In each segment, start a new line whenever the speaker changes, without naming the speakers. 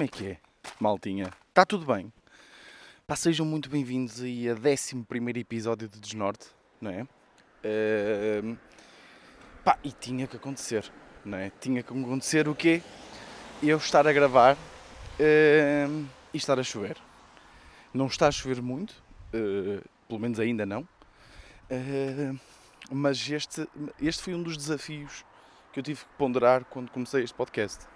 Como é que é, maltinha? Está tudo bem? Pá, sejam muito bem-vindos aí a 11 episódio de Desnorte, não é? Uh, pá, e tinha que acontecer, não é? Tinha que acontecer o quê? Eu estar a gravar uh, e estar a chover. Não está a chover muito, uh, pelo menos ainda não, mas este, este foi um dos desafios que eu tive que ponderar quando comecei este podcast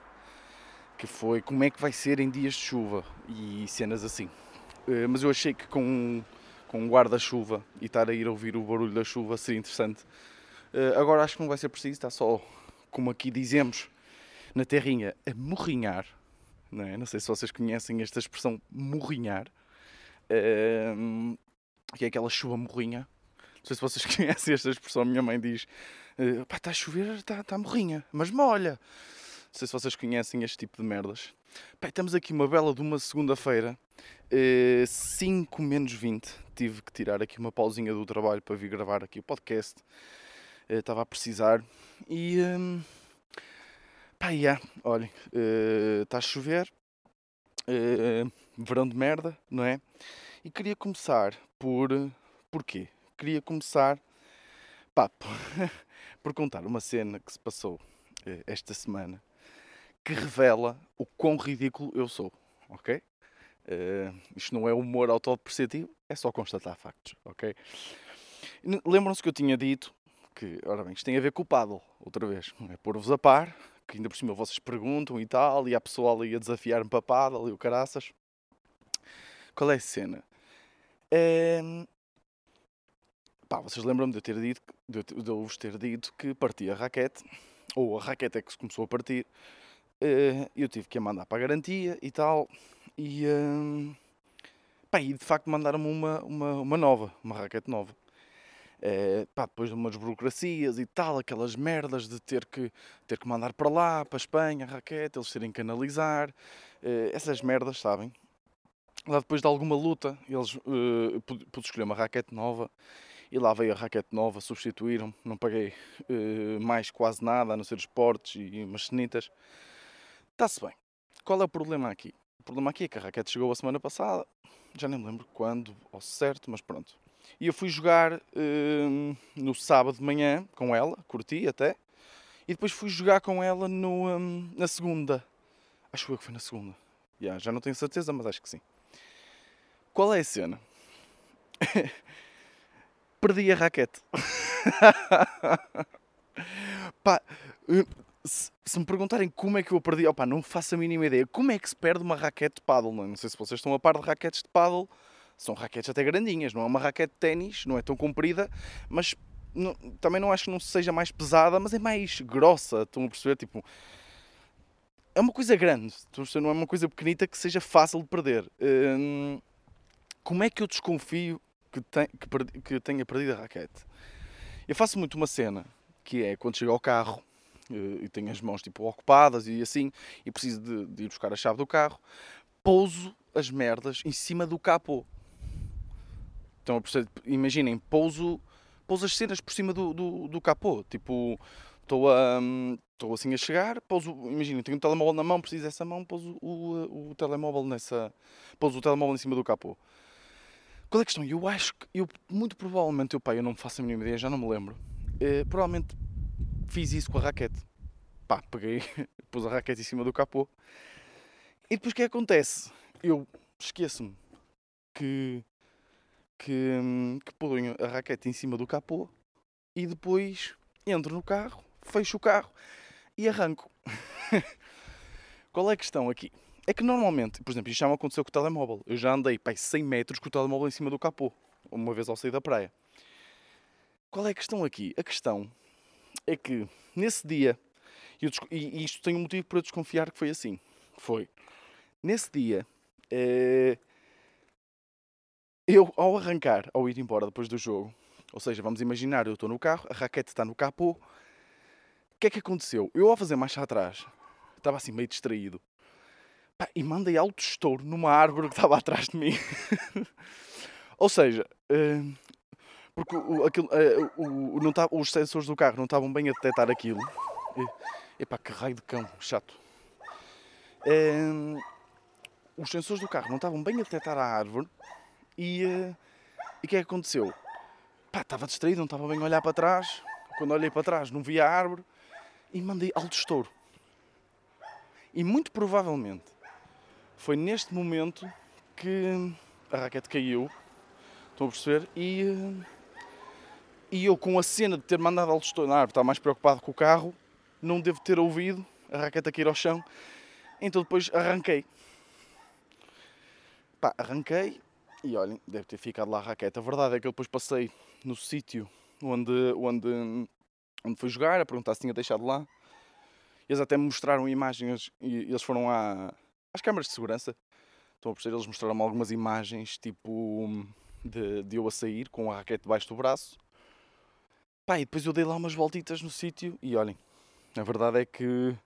que foi como é que vai ser em dias de chuva e cenas assim. Uh, mas eu achei que com, com um guarda-chuva e estar a ir ouvir o barulho da chuva seria interessante. Uh, agora acho que não vai ser preciso, está só, como aqui dizemos na terrinha, a morrinhar. Não, é? não sei se vocês conhecem esta expressão morrinhar, uh, que é aquela chuva morrinha. Não sei se vocês conhecem esta expressão, minha mãe diz: pá, está a chover, está, está morrinha, mas molha. Não sei se vocês conhecem este tipo de merdas. Pai, aqui uma bela de uma segunda-feira, 5 uh, menos 20. Tive que tirar aqui uma pausinha do trabalho para vir gravar aqui o podcast. Uh, estava a precisar. E. Um, pá, yeah, olhem, uh, está a chover. Verão de merda, não é? E queria começar por. Porquê? Queria começar. Pá, por contar uma cena que se passou esta semana que revela o quão ridículo eu sou, ok? Uh, isto não é humor autodepreciativo, é só constatar factos, ok? Lembram-se que eu tinha dito que, ora bem, isto tem a ver com o paddle, outra vez, é pôr-vos a par, que ainda por cima vocês perguntam e tal, e há pessoal aí a desafiar-me para paddle e o caraças. Qual é a cena? É... Pá, vocês lembram-me de eu ter dito, de eu vos ter dito que partia a raquete, ou a raquete é que se começou a partir, eu tive que a mandar para a garantia e tal. E, uh, pá, e de facto mandaram-me uma, uma, uma nova, uma raquete nova. Uh, pá, depois de umas burocracias e tal, aquelas merdas de ter que, ter que mandar para lá, para a Espanha, a raquete, eles terem que analisar, uh, essas merdas, sabem? Lá depois de alguma luta, eles uh, pude, pude escolher uma raquete nova e lá veio a raquete nova, substituíram, não paguei uh, mais quase nada, a não ser os portes e umas cenitas. Está-se bem. Qual é o problema aqui? O problema aqui é que a raquete chegou a semana passada, já nem me lembro quando, ao certo, mas pronto. E eu fui jogar uh, no sábado de manhã com ela, curti até, e depois fui jogar com ela no, um, na segunda. Acho eu que foi na segunda. Yeah, já não tenho certeza, mas acho que sim. Qual é a cena? Perdi a raquete. Pá, se, se, me perguntarem como é que eu perdi, opa, não faço a mínima ideia. Como é que se perde uma raquete de paddle? Não, não sei se vocês estão a par de raquetes de paddle. São raquetes até grandinhas, não é uma raquete de ténis, não é tão comprida, mas não, também não acho que não seja mais pesada, mas é mais grossa. Estão a perceber? Tipo, é uma coisa grande, não é uma coisa pequenita que seja fácil de perder. Hum, como é que eu desconfio que, tem, que, perdi, que tenha perdido a raquete? Eu faço muito uma cena que é quando chego ao carro e tenho as mãos tipo ocupadas e assim, e preciso de, de ir buscar a chave do carro, pouso as merdas em cima do capô. Então, imaginem, pouso, pouso as cenas por cima do, do, do capô. Tipo, estou a, estou assim a chegar, pouso, imaginem, tenho um telemóvel na mão, preciso dessa mão, pouso o, o telemóvel nessa, pouso o telemóvel em cima do capô. Qual é a questão? Eu acho que, eu, muito provavelmente, eu, pai, eu não faço a mínima ideia, já não me lembro. Uh, provavelmente fiz isso com a raquete. Pá, peguei, pus a raquete em cima do capô. E depois o que é acontece? Eu esqueço-me que, que, que ponho a raquete em cima do capô e depois entro no carro, fecho o carro e arranco. Qual é a questão aqui? É que normalmente, por exemplo, isto já me aconteceu com o telemóvel. Eu já andei pá, 100 metros com o telemóvel em cima do capô, uma vez ao sair da praia. Qual é a questão aqui? A questão é que nesse dia, e isto tem um motivo para desconfiar que foi assim, foi, nesse dia, é, eu ao arrancar, ao ir embora depois do jogo, ou seja, vamos imaginar, eu estou no carro, a raquete está no capô, o que é que aconteceu? Eu ao fazer marcha atrás, estava assim meio distraído, pá, e mandei alto estouro numa árvore que estava atrás de mim. ou seja, uh, porque o, aquilo, uh, o, não tá, os sensores do carro não estavam bem a detectar aquilo. E, epá, que raio de cão, chato. Um, os sensores do carro não estavam bem a detectar a árvore e, o que é que aconteceu? Pá, estava distraído, não estava bem a olhar para trás. Quando olhei para trás não via a árvore e mandei alto estouro. E muito provavelmente foi neste momento que a raquete caiu, estão a perceber? E, uh, e eu com a cena de ter mandado alto árvore, estava mais preocupado com o carro, não devo ter ouvido a raquete cair ao chão, então depois arranquei. Pá, arranquei e olhem, deve ter ficado lá a raquete. A verdade é que eu depois passei no sítio onde, onde, onde fui jogar, a perguntar se tinha deixado lá. Eles até me mostraram imagens e eles foram à, às câmaras de segurança. Estão a perceber? Eles mostraram-me algumas imagens tipo de, de eu a sair com a raquete debaixo do braço. Pá, e depois eu dei lá umas voltitas no sítio e olhem, a verdade é que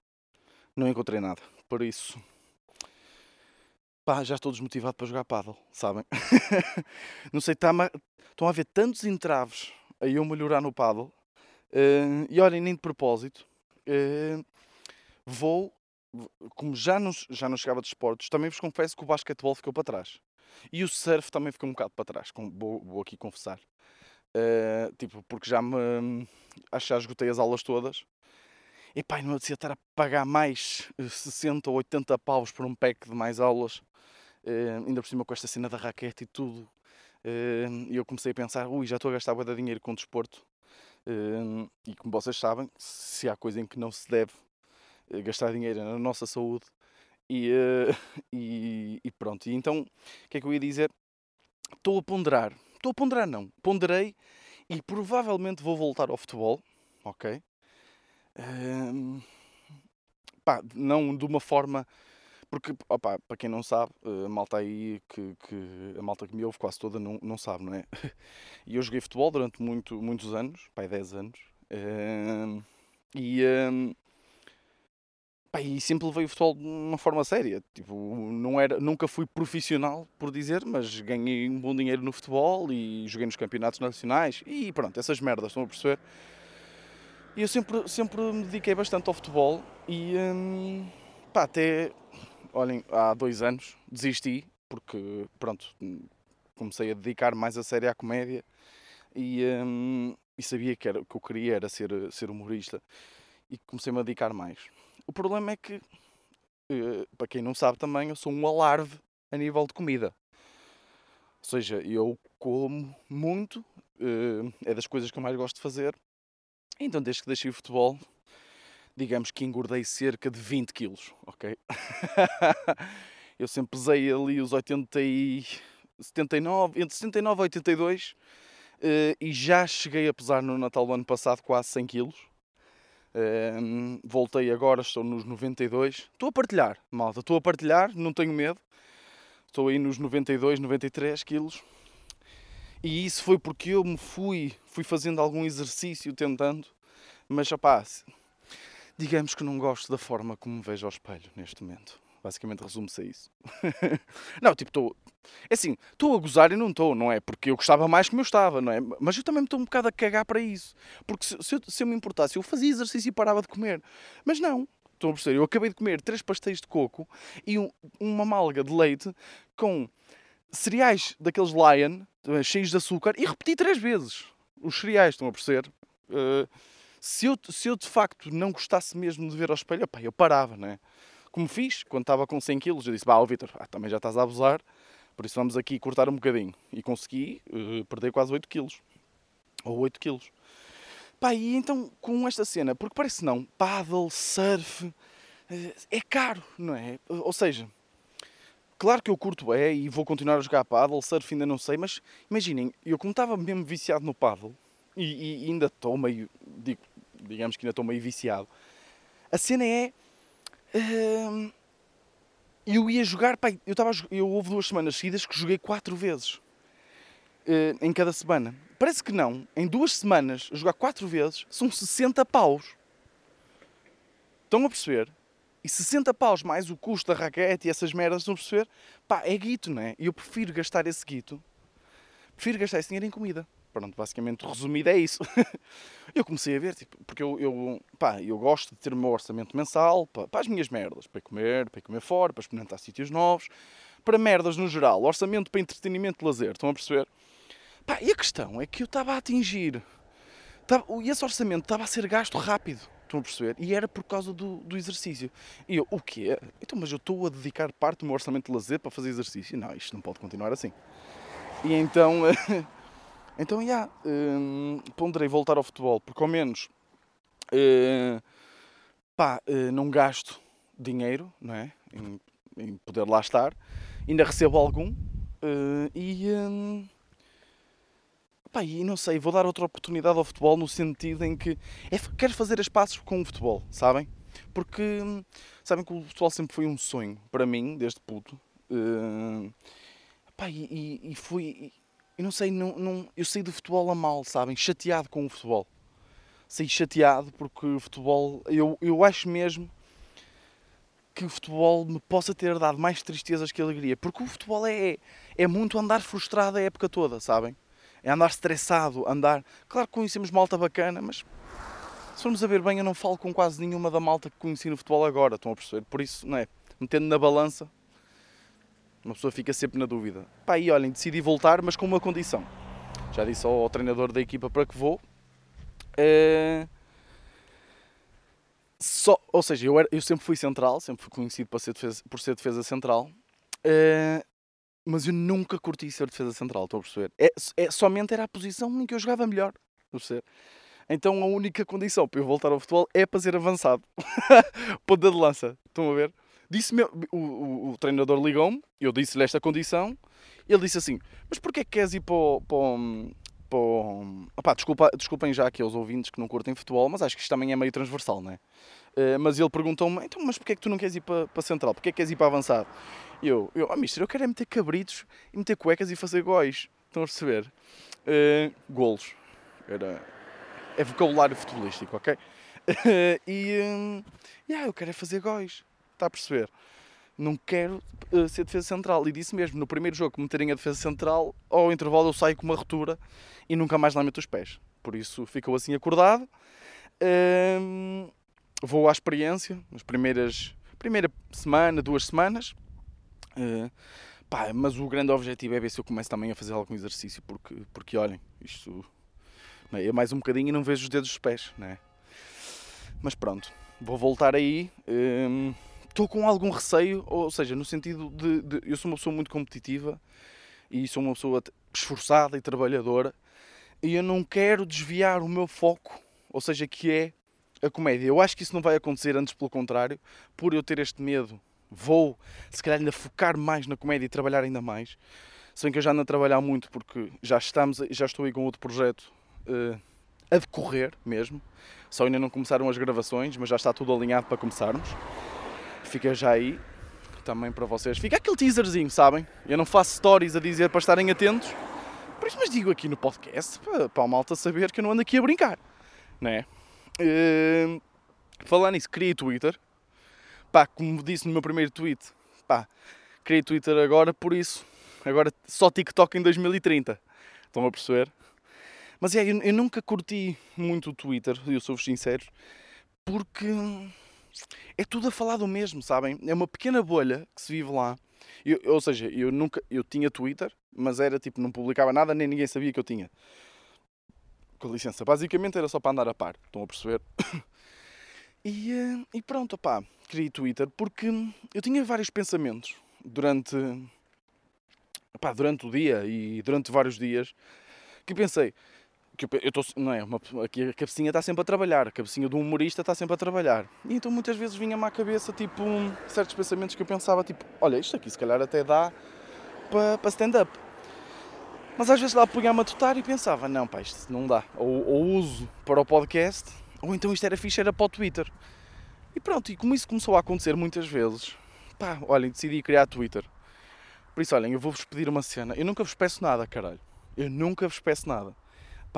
não encontrei nada. Por isso, pá, já estou desmotivado para jogar paddle, sabem? não sei, tá, estão a haver tantos entraves a eu melhorar no paddle. Uh, e olhem, nem de propósito, uh, vou, como já não, já não chegava de esportes, também vos confesso que o basquetebol ficou para trás. E o surf também ficou um bocado para trás, vou, vou aqui confessar. Uh, tipo, porque já me. Acho que já esgotei as aulas todas. E pá, não apetecia estar a pagar mais 60 ou 80 paus por um pack de mais aulas. Uh, ainda por cima com esta cena da raquete e tudo. Uh, e eu comecei a pensar, ui, já estou a gastar de dinheiro com desporto. Uh, e como vocês sabem, se há coisa em que não se deve gastar dinheiro na nossa saúde. E, e, e pronto. E então, o que é que eu ia dizer? Estou a ponderar. Estou a ponderar, não. Ponderei e provavelmente vou voltar ao futebol. Ok? pá, não de uma forma. Porque, opa, para quem não sabe, a malta aí que, que a malta que me ouve quase toda não, não sabe, não é? E eu joguei futebol durante muito, muitos anos, pai, 10 anos. e, pá, e sempre levei o futebol de uma forma séria. Tipo, não era, nunca fui profissional, por dizer, mas ganhei um bom dinheiro no futebol e joguei nos campeonatos nacionais e pronto, essas merdas, estão a perceber? E eu sempre, sempre me dediquei bastante ao futebol e hum, pá, até olhem, há dois anos desisti porque pronto, comecei a dedicar mais a sério à comédia e, hum, e sabia que, era, que eu queria era ser, ser humorista e comecei-me a dedicar mais. O problema é que, eh, para quem não sabe também, eu sou um alarve a nível de comida. Ou seja, eu como muito, eh, é das coisas que eu mais gosto de fazer então, desde que deixei o futebol, digamos que engordei cerca de 20 quilos, ok? eu sempre pesei ali os 80 e 79, entre 79 e 82 uh, e já cheguei a pesar no Natal do ano passado quase 100 quilos. Uh, voltei agora, estou nos 92. Estou a partilhar, malta, estou a partilhar, não tenho medo. Estou aí nos 92, 93 quilos. E isso foi porque eu me fui, fui fazendo algum exercício tentando, mas opá, digamos que não gosto da forma como me vejo ao espelho neste momento. Basicamente resume-se a isso. não, tipo, estou. É assim, estou a gozar e não estou, não é? Porque eu gostava mais como eu estava, não é? Mas eu também estou um bocado a cagar para isso. Porque se, se, eu, se eu me importasse, eu fazia exercício e parava de comer. Mas não, estão a perceber? Eu acabei de comer três pastéis de coco e um, uma malga de leite com cereais daqueles Lion, eh, cheios de açúcar, e repeti três vezes os cereais, estão a perceber? Uh, se, eu, se eu de facto não gostasse mesmo de ver ao espelho, opa, eu parava, não é? Como fiz quando estava com 100 kg, eu disse: Bah, Vitor, ah, também já estás a abusar, por isso vamos aqui cortar um bocadinho. E consegui uh, perder quase 8 kg. Ou 8 kg. Pá, e então com esta cena, porque parece não, paddle, surf, uh, é caro, não é? Ou seja, Claro que eu curto é e vou continuar a jogar paddle, surf ainda não sei, mas imaginem, eu como estava mesmo viciado no paddle e, e ainda estou meio, digo, digamos que ainda estou meio viciado, a cena é. Hum, eu ia jogar, pai, eu, estava, eu houve duas semanas seguidas que joguei quatro vezes uh, em cada semana. Parece que não, em duas semanas, jogar quatro vezes são 60 paus. Estão a perceber? E 60 paus mais o custo da raquete e essas merdas, estão a perceber? Pá, é guito, não é? E eu prefiro gastar esse guito, prefiro gastar esse dinheiro em comida. Pronto, basicamente resumido é isso. eu comecei a ver, tipo, porque eu, eu, pá, eu gosto de ter o meu orçamento mensal para, para as minhas merdas, para comer, para comer fora, para experimentar sítios novos, para merdas no geral, orçamento para entretenimento e lazer, estão a perceber? Pá, e a questão é que eu estava a atingir, estava, esse orçamento estava a ser gasto rápido, estão a perceber? E era por causa do, do exercício. E eu, o quê? Então, mas eu estou a dedicar parte do meu orçamento de lazer para fazer exercício? Não, isto não pode continuar assim. E então... Então, já, yeah, hum, ponderei voltar ao futebol, porque ao menos, uh, pá, uh, não gasto dinheiro, não é? Em, em, poder lá estar, ainda recebo algum, uh, e, um, pá, e não sei, vou dar outra oportunidade ao futebol no sentido em que é, quero fazer as passos com o futebol, sabem? Porque, hum, sabem que o futebol sempre foi um sonho para mim, desde puto, uh, pá, e, e, e fui eu não sei, não, não, eu saí do futebol a mal, sabem? Chateado com o futebol. Saí chateado porque o futebol, eu, eu acho mesmo que o futebol me possa ter dado mais tristezas que alegria. Porque o futebol é, é muito andar frustrado a época toda, sabem? É andar estressado, andar. Claro que conhecemos malta bacana, mas se formos a ver bem, eu não falo com quase nenhuma da malta que conheci no futebol agora, estão a perceber? Por isso, não é? Metendo na balança, uma pessoa fica sempre na dúvida. Pá, e olhem, decidi voltar, mas com uma condição. Já disse ao, ao treinador da equipa para que vou. Uh, só, ou seja, eu, era, eu, sempre fui central, sempre fui conhecido por ser defesa, por ser defesa central. Uh, mas eu nunca curti ser defesa central, estou a perceber? É, é, somente era a posição em que eu jogava melhor. Perceber? Então a única condição para eu voltar ao futebol é para ser avançado. Ponta de lança. Estão a ver? Disse o, o, o treinador ligou-me, eu disse-lhe esta condição, ele disse assim: Mas porquê que queres ir para o. Para para desculpa, desculpem já aqui aos ouvintes que não curtem futebol, mas acho que isto também é meio transversal, não é? Uh, mas ele perguntou-me: Então, mas porquê é que tu não queres ir para, para central? Porquê é que queres ir para avançado? Eu: eu oh, mister, eu quero é meter cabritos meter cuecas e fazer góis. Estão a perceber? Uh, golos. Era... É vocabulário futebolístico, ok? e. Um, yeah, eu quero é fazer góis. Está a perceber? Não quero uh, ser defesa central. E disse mesmo, no primeiro jogo que meterem a defesa central, ao intervalo eu saio com uma ruptura e nunca mais lá meto os pés. Por isso ficou assim acordado. Uh, vou à experiência, nas primeiras primeira semana, duas semanas. Uh, pá, mas o grande objetivo é ver se eu começo também a fazer algum exercício, porque, porque olhem, isto é? mais um bocadinho e não vejo os dedos dos pés, né? Mas pronto, vou voltar aí. Ehm, estou com algum receio, ou seja, no sentido de, de, eu sou uma pessoa muito competitiva e sou uma pessoa esforçada e trabalhadora e eu não quero desviar o meu foco, ou seja, que é a comédia. Eu acho que isso não vai acontecer, antes pelo contrário, por eu ter este medo, vou se calhar ainda focar mais na comédia e trabalhar ainda mais. Se bem que eu já ando a trabalhar muito porque já estamos, já estou aí com outro projeto uh, a decorrer mesmo. Só ainda não começaram as gravações, mas já está tudo alinhado para começarmos. Fica já aí também para vocês. Fica aquele teaserzinho, sabem? Eu não faço stories a dizer para estarem atentos. Por isso, mas digo aqui no podcast para, para a malta saber que eu não ando aqui a brincar. Né? Uh, falando nisso, criei Twitter. Pá, como disse no meu primeiro tweet, pá, criei Twitter agora, por isso, agora só TikTok em 2030. Estão a perceber? Mas é, eu, eu nunca curti muito o Twitter, eu sou-vos sincero, porque é tudo a falar do mesmo, sabem? É uma pequena bolha que se vive lá. Eu, ou seja, eu nunca eu tinha Twitter, mas era tipo, não publicava nada, nem ninguém sabia que eu tinha. Com licença, basicamente era só para andar a par, estão a perceber? E, eh, e pronto, opá, criei Twitter porque eu tinha vários pensamentos durante, opá, durante o dia e durante vários dias que pensei, que eu, tô, não é, uma, aqui a cabecinha está sempre a trabalhar, a cabecinha do humorista está sempre a trabalhar. E então muitas vezes vinha-me à cabeça tipo certos pensamentos que eu pensava tipo, olha, isto aqui se calhar até dá para pa stand-up. Mas às vezes lá me a e pensava, não pá, isto não dá. Ou, ou uso para o podcast, ou então isto era fixe, era para o Twitter. E pronto, e como isso começou a acontecer muitas vezes, pá, olhem, decidi criar Twitter. Por isso, olhem, eu vou-vos pedir uma cena. Eu nunca vos peço nada, caralho. Eu nunca vos peço nada.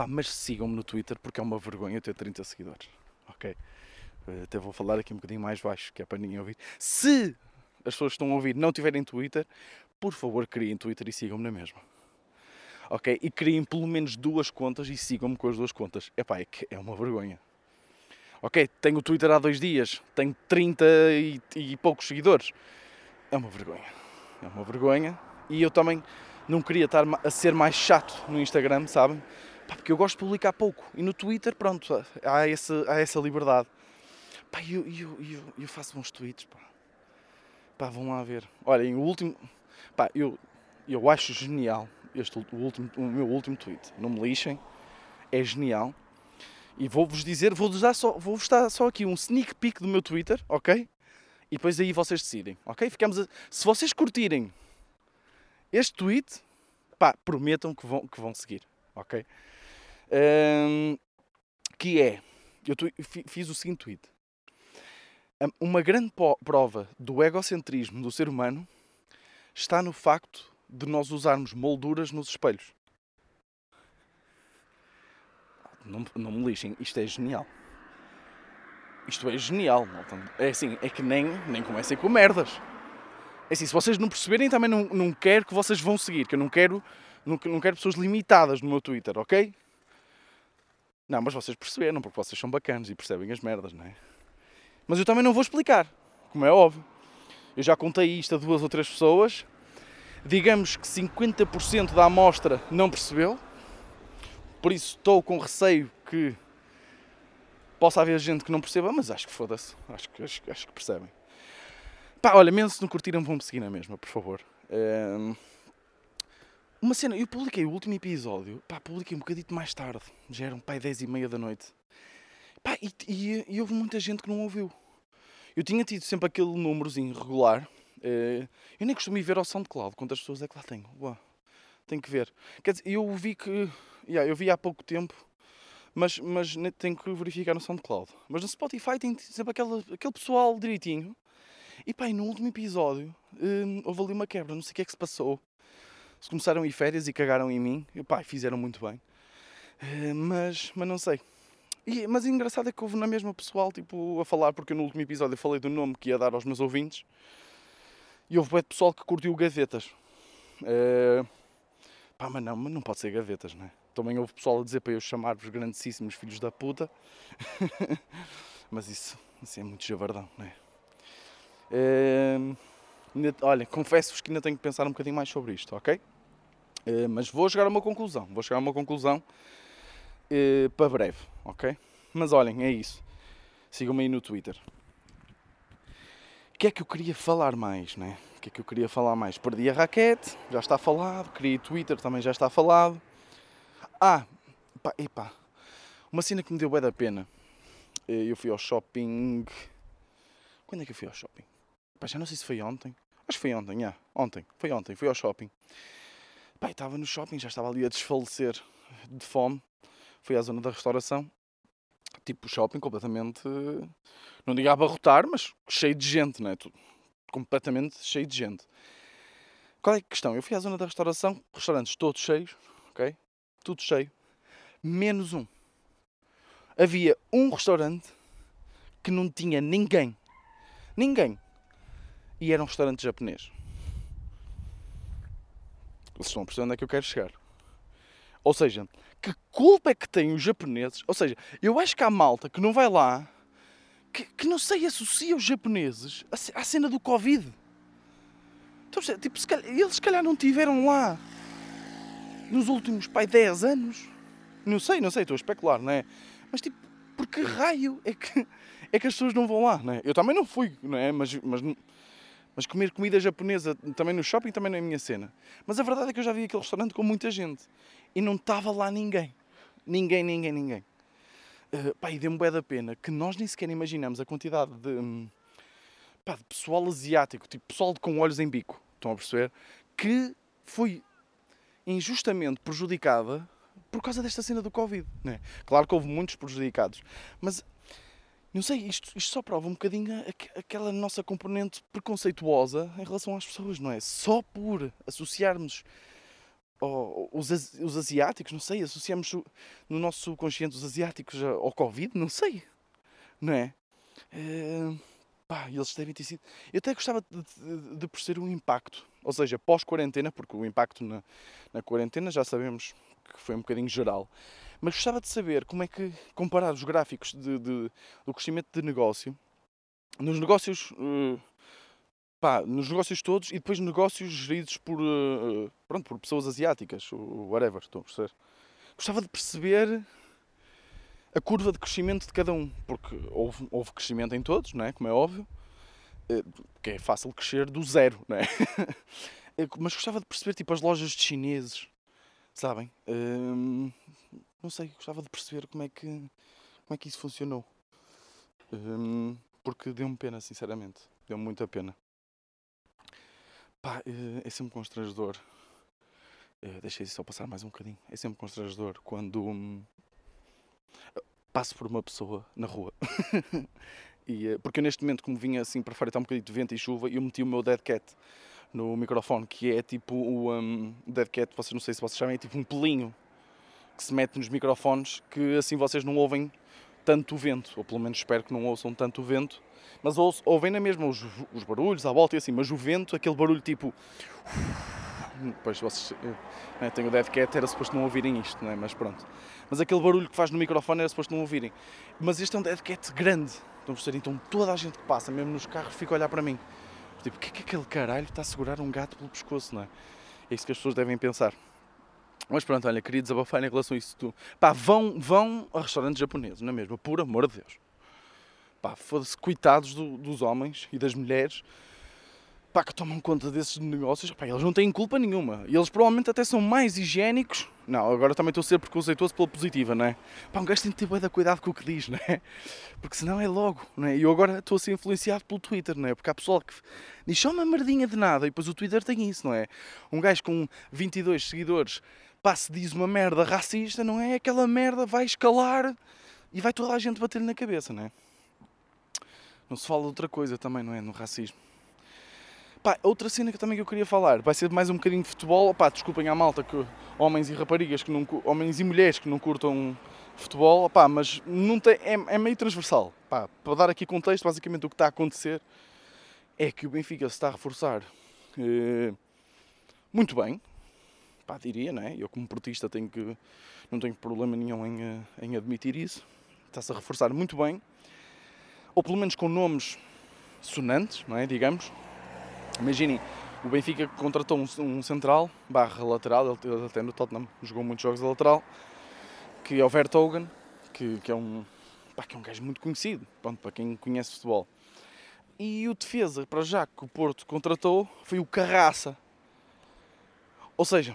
Pá, mas sigam-me no Twitter porque é uma vergonha ter 30 seguidores. Ok? Eh, até vou falar aqui um bocadinho mais baixo, que é para ninguém ouvir. Se as pessoas que estão a ouvir não tiverem Twitter, por favor criem Twitter e sigam-me na mesma. Ok? E criem pelo menos duas contas e sigam-me com as duas contas. É que é uma vergonha. Ok, tenho o Twitter há dois dias, tenho 30 e, e poucos seguidores. É uma vergonha. É uma vergonha. E eu também não queria estar a ser mais chato no Instagram, sabem? Porque eu gosto de publicar pouco. E no Twitter, pronto, há essa, há essa liberdade. Pá, eu, eu, eu, eu faço bons tweets, pá. Pá, vão lá ver. Olhem, o último... Pá, eu, eu acho genial este, o, último, o meu último tweet. Não me lixem. É genial. E vou-vos dizer, vou-vos dar, só, vou dar só aqui um sneak peek do meu Twitter, ok? E depois aí vocês decidem, ok? Ficamos a... Se vocês curtirem este tweet, pá, prometam que vão, que vão seguir, ok? Um, que é, eu fiz o seguinte tweet. Uma grande prova do egocentrismo do ser humano está no facto de nós usarmos molduras nos espelhos. Não, não me lixem, isto é genial. Isto é genial, É assim, é que nem, nem comecem com merdas. É assim, se vocês não perceberem, também não, não quero que vocês vão seguir, que eu não quero, não, não quero pessoas limitadas no meu Twitter, ok? Não, mas vocês perceberam, porque vocês são bacanas e percebem as merdas, não é? Mas eu também não vou explicar, como é óbvio. Eu já contei isto a duas ou três pessoas. Digamos que 50% da amostra não percebeu. Por isso estou com receio que possa haver gente que não perceba, mas acho que foda-se. Acho, acho, acho que percebem. Pá, olha, mesmo se não curtiram, vão-me seguir na mesma, por favor. Um... Uma cena, eu publiquei o último episódio, pá, publiquei um bocadito mais tarde, já eram pá, 10 e meia da noite. Pá, e, e, e, houve muita gente que não ouviu. Eu tinha tido sempre aquele númerozinho regular. Eh, eu nem costumo ir ver ao SoundCloud quantas pessoas é que lá tenho. Uau, tenho que ver. Quer dizer, eu vi que. Yeah, eu vi há pouco tempo, mas, mas tenho que verificar no SoundCloud. Mas no Spotify tem sempre aquele, aquele pessoal direitinho. E pá, e no último episódio um, houve ali uma quebra, não sei o que é que se passou se começaram a ir férias e cagaram em mim, pá, fizeram muito bem. Uh, mas, mas não sei. E, mas engraçado é que houve na mesma pessoal tipo, a falar, porque no último episódio eu falei do nome que ia dar aos meus ouvintes. E houve bem pessoal que curtiu gavetas. Uh, pá, mas não, mas não pode ser gavetas, não é? Também houve pessoal a dizer para eu chamar-vos grandíssimos filhos da puta. mas isso, isso é muito javardão, não é? Uh, olha, confesso-vos que ainda tenho que pensar um bocadinho mais sobre isto, ok? Uh, mas vou chegar a uma conclusão. Vou chegar a uma conclusão uh, para breve, ok? Mas olhem, é isso. Sigam-me aí no Twitter. O que é que eu queria falar mais, né? O que é que eu queria falar mais? Perdi a raquete, já está falado. Criei Twitter, também já está falado. Ah, pá, epá. Uma cena que me deu bem da pena. Eh, eu fui ao shopping. Quando é que eu fui ao shopping? Pá, já não sei se foi ontem. Acho que foi ontem, yeah. ontem. Foi ontem, fui ao shopping. Pá, estava no shopping, já estava ali a desfalecer de fome. Fui à zona da restauração. Tipo, shopping completamente. Não digo a abarrotar, mas cheio de gente, né? Completamente cheio de gente. Qual é a questão? Eu fui à zona da restauração, restaurantes todos cheios, ok? Tudo cheio. Menos um. Havia um restaurante que não tinha ninguém. Ninguém e era um restaurante japonês. Vocês estão a perceber onde é que eu quero chegar. Ou seja, que culpa é que têm os japoneses? Ou seja, eu acho que há malta que não vai lá, que, que não sei, associa os japoneses à cena do Covid. Então, tipo, se calhar, eles se calhar não tiveram lá nos últimos, pai, 10 anos. Não sei, não sei, estou a especular, não é? Mas tipo, por que raio é que, é que as pessoas não vão lá, não é? Eu também não fui, não é? Mas, mas mas comer comida japonesa também no shopping também não é a minha cena. Mas a verdade é que eu já vi aquele restaurante com muita gente e não estava lá ninguém. Ninguém, ninguém, ninguém. Uh, pá, e deu-me bué da pena que nós nem sequer imaginamos a quantidade de, hum, pá, de pessoal asiático, tipo pessoal com olhos em bico, estão a perceber? Que foi injustamente prejudicada por causa desta cena do Covid. Né? Claro que houve muitos prejudicados, mas não sei, isto, isto só prova um bocadinho aquela nossa componente preconceituosa em relação às pessoas, não é? Só por associarmos os, os asiáticos, não sei, associamos no nosso subconsciente os asiáticos ao Covid, não sei, não é? é pá, eles devem ter sido. Eu até gostava de, de, de perceber o impacto ou seja, pós-quarentena, porque o impacto na, na quarentena já sabemos que foi um bocadinho geral. Mas gostava de saber como é que comparar os gráficos de, de, do crescimento de negócio nos negócios. Uh, pá, nos negócios todos e depois negócios geridos por, uh, pronto, por pessoas asiáticas, whatever, estão a perceber? Gostava de perceber a curva de crescimento de cada um, porque houve, houve crescimento em todos, não é? como é óbvio, que é fácil crescer do zero, não é? Mas gostava de perceber tipo as lojas de chineses, sabem? Hum, não sei, gostava de perceber como é que como é que isso funcionou. Hum, porque deu-me pena, sinceramente. Deu-me muita pena. Pá, eh, é sempre constrangedor. Eh, deixei só passar mais um bocadinho. É sempre constrangedor quando hum, passo por uma pessoa na rua E, eh, porque eu neste momento, como vinha assim para fora, está um bocadinho de vento e chuva, eu meti o meu Dead Cat no microfone, que é tipo o um, Dead Cat, vocês não sei se vocês sabem, é tipo um pelinho que se mete nos microfones, que assim vocês não ouvem tanto o vento, ou pelo menos espero que não ouçam tanto o vento, mas ouvem na mesma os, os barulhos à volta e assim, mas o vento, aquele barulho tipo. Pois vocês. Né, tenho o Dead Cat, era suposto não ouvirem isto, né, mas pronto. Mas aquele barulho que faz no microfone era suposto não ouvirem. Mas este é um Dead Cat grande, Estão a perceber? Então toda a gente que passa, mesmo nos carros, fica a olhar para mim. Tipo, o que é que aquele caralho está a segurar um gato pelo pescoço, não é? É isso que as pessoas devem pensar. Mas pronto, olha, queria desabafar em relação a isso tudo. Pá, vão, vão a restaurantes japoneses, não é mesmo? Por amor de Deus. Pá, foda-se, coitados do, dos homens e das mulheres pá, que tomam conta desses negócios, pá, eles não têm culpa nenhuma. E eles provavelmente até são mais higiênicos. Não, agora também estou a ser preconceituoso pela positiva, não é? Pá, um gajo tem de ter bem cuidado com o que diz, não é? Porque senão é logo, não é? E eu agora estou a ser influenciado pelo Twitter, não é? Porque há pessoal que diz só uma merdinha de nada e depois o Twitter tem isso, não é? Um gajo com 22 seguidores, pá, se diz uma merda racista, não é? Aquela merda vai escalar e vai toda a gente bater-lhe na cabeça, não é? Não se fala de outra coisa também, não é? No racismo. Pá, outra cena que também que eu queria falar, vai ser mais um bocadinho de futebol. Pá, desculpem à malta que homens e raparigas que não homens e mulheres que não curtam futebol, pá, mas não tem, é, é meio transversal. Pá, para dar aqui contexto, basicamente o que está a acontecer é que o Benfica se está a reforçar eh, muito bem, pá, diria, não é? Eu como portista tenho que não tenho problema nenhum em, eh, em admitir isso. Está-se a reforçar muito bem, ou pelo menos com nomes sonantes, não é? Digamos Imaginem, o Benfica contratou um, um central, barra lateral, ele até no Tottenham jogou muitos jogos de lateral, que é o Vertogen, que, que, é um, pá, que é um gajo muito conhecido, pronto, para quem conhece futebol. E o defesa, para já, que o Porto contratou, foi o Carraça. Ou seja,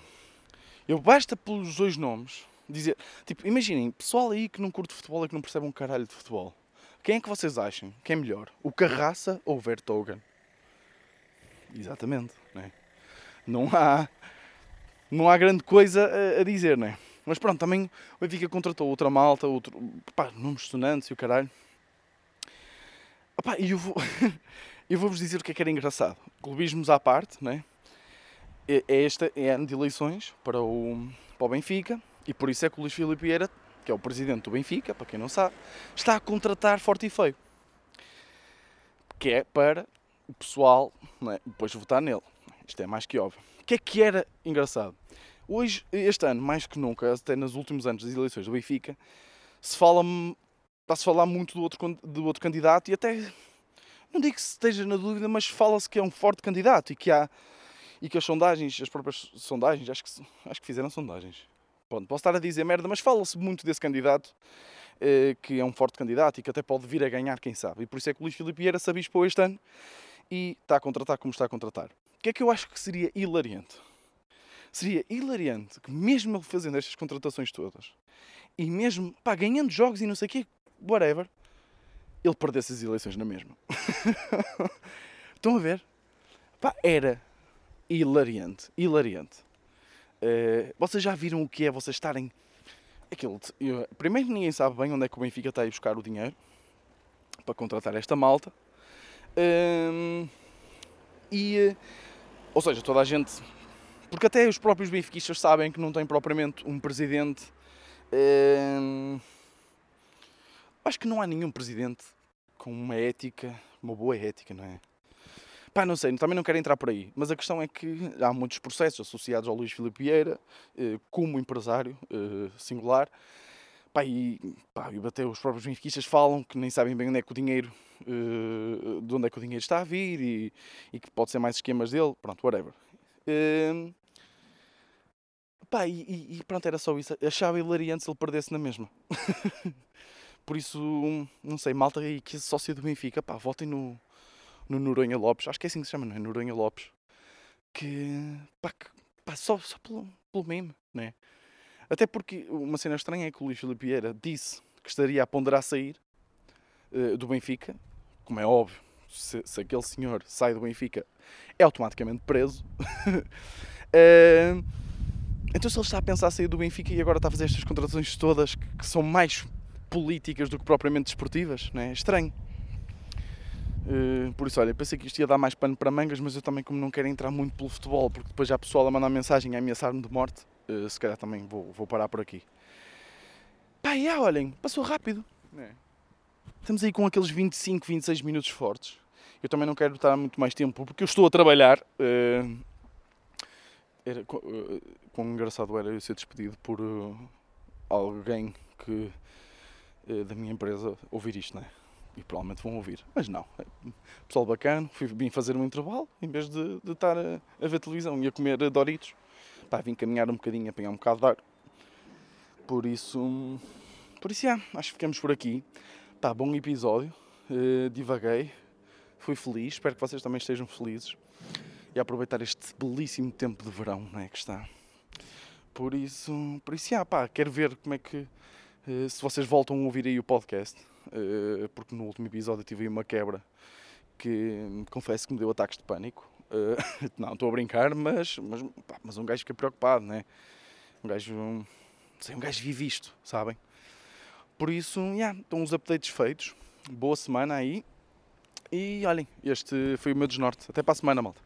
eu basta pelos dois nomes dizer, tipo, imaginem, pessoal aí que não curte futebol e que não percebe um caralho de futebol. Quem é que vocês acham que é melhor? O Carraça ou o Vertogen? Exatamente. Né? Não, há, não há grande coisa a, a dizer, né? Mas pronto, também o Benfica contratou outra malta, outro, pá, nomes sonantes e o caralho. e eu vou, eu vou-vos dizer o que é que era engraçado. Clubismos à parte, né? É, é esta é ano de eleições para o, para o Benfica e por isso é que o Luís Filipe Vieira, que é o presidente do Benfica, para quem não sabe, está a contratar forte e feio. Que é para o pessoal é? depois votar nele. Isto é mais que óbvio. O que é que era engraçado? Hoje, este ano, mais que nunca, até nos últimos anos das eleições do Benfica, se fala, está-se a falar muito do outro, do outro candidato e até, não digo que se esteja na dúvida, mas fala-se que é um forte candidato e que há e que as sondagens, as próprias sondagens, acho que, acho que fizeram sondagens. Pronto, posso estar a dizer merda, mas fala-se muito desse candidato, eh, que é um forte candidato e que até pode vir a ganhar, quem sabe. E por isso é que o Luís Filipe Vieira se abispou este ano e está a contratar como está a contratar. O que é que eu acho que seria hilariante? Seria hilariante que mesmo ele fazendo estas contratações todas e mesmo pá, ganhando jogos e não sei o quê, whatever, ele perdesse as eleições na mesma. Estão a ver? Pá, era hilariante, hilariante. Uh, vocês já viram o que é vocês estarem. Aquilo, eu, primeiro, ninguém sabe bem onde é que o Benfica está a ir buscar o dinheiro para contratar esta malta. Hum, e, ou seja, toda a gente. Porque até os próprios benfiquistas sabem que não tem propriamente um presidente. Hum, acho que não há nenhum presidente com uma ética, uma boa ética, não é? Pá, não sei, também não quero entrar por aí, mas a questão é que há muitos processos associados ao Luís Filipe Vieira, eh, como empresário eh, singular, pá, e, pá, e até os próprios benfiquistas falam que nem sabem bem onde é que o dinheiro, eh, de onde é que o dinheiro está a vir e, e que pode ser mais esquemas dele, pronto, whatever. Eh, pá, e, e, pronto, era só isso. Achava hilariante se ele perdesse na mesma. Por isso, não sei, malta aí que é sócio do Benfica, pá, votem no, no Noronha Lopes, acho que é assim que se chama, não é? Noronha Lopes. Que, pá, que, pá só, só pelo, pelo meme, né? Até porque uma cena estranha é que o Luís Filipe Vieira disse que estaria a ponderar sair uh, do Benfica, como é óbvio, se, se, aquele senhor sai do Benfica, é automaticamente preso. uh, então se ele está a pensar sair do Benfica e agora está a fazer estas contratações todas que, que são mais políticas do que propriamente desportivas, não é? Estranho. Uh, por isso, olha, pensei que isto ia dar mais pano para mangas, mas eu também, como não quero entrar muito pelo futebol, porque depois já a pessoa a mandar mensagem a ameaçar-me de morte, uh, se calhar também vou, vou parar por aqui. Pá, yeah, olhem, passou rápido. É. Estamos aí com aqueles 25, 26 minutos fortes. Eu também não quero estar muito mais tempo, porque eu estou a trabalhar. Uh, era, uh, quão engraçado era eu ser despedido por alguém que da minha empresa ouvir isto, não é? E provavelmente vão ouvir. Mas não, é pessoal bacana, fui, vim fazer um intervalo em vez de, de estar a, a, ver televisão e a comer Doritos. Pá, vim caminhar um bocadinho, apanhar um bocado de ar. Por isso, por isso, é, acho que ficamos por aqui. Pá, bom episódio, uh, divaguei, fui feliz, espero que vocês também estejam felizes e aproveitar este belíssimo tempo de verão não é, que está. Por isso, por isso, yeah, pá, quero ver como é que, uh, se vocês voltam a ouvir aí o podcast porque no último episódio tive uma quebra que confesso que me deu ataques de pânico. Eh, não, estou a brincar, mas, mas, pá, mas um gajo fica preocupado, né? Um gajo, um, sei, um gajo vive isto, sabem? Por isso, yeah, estão os updates feitos. Boa semana aí. E olhem, este foi o meu desnorte. Até para a semana, malta.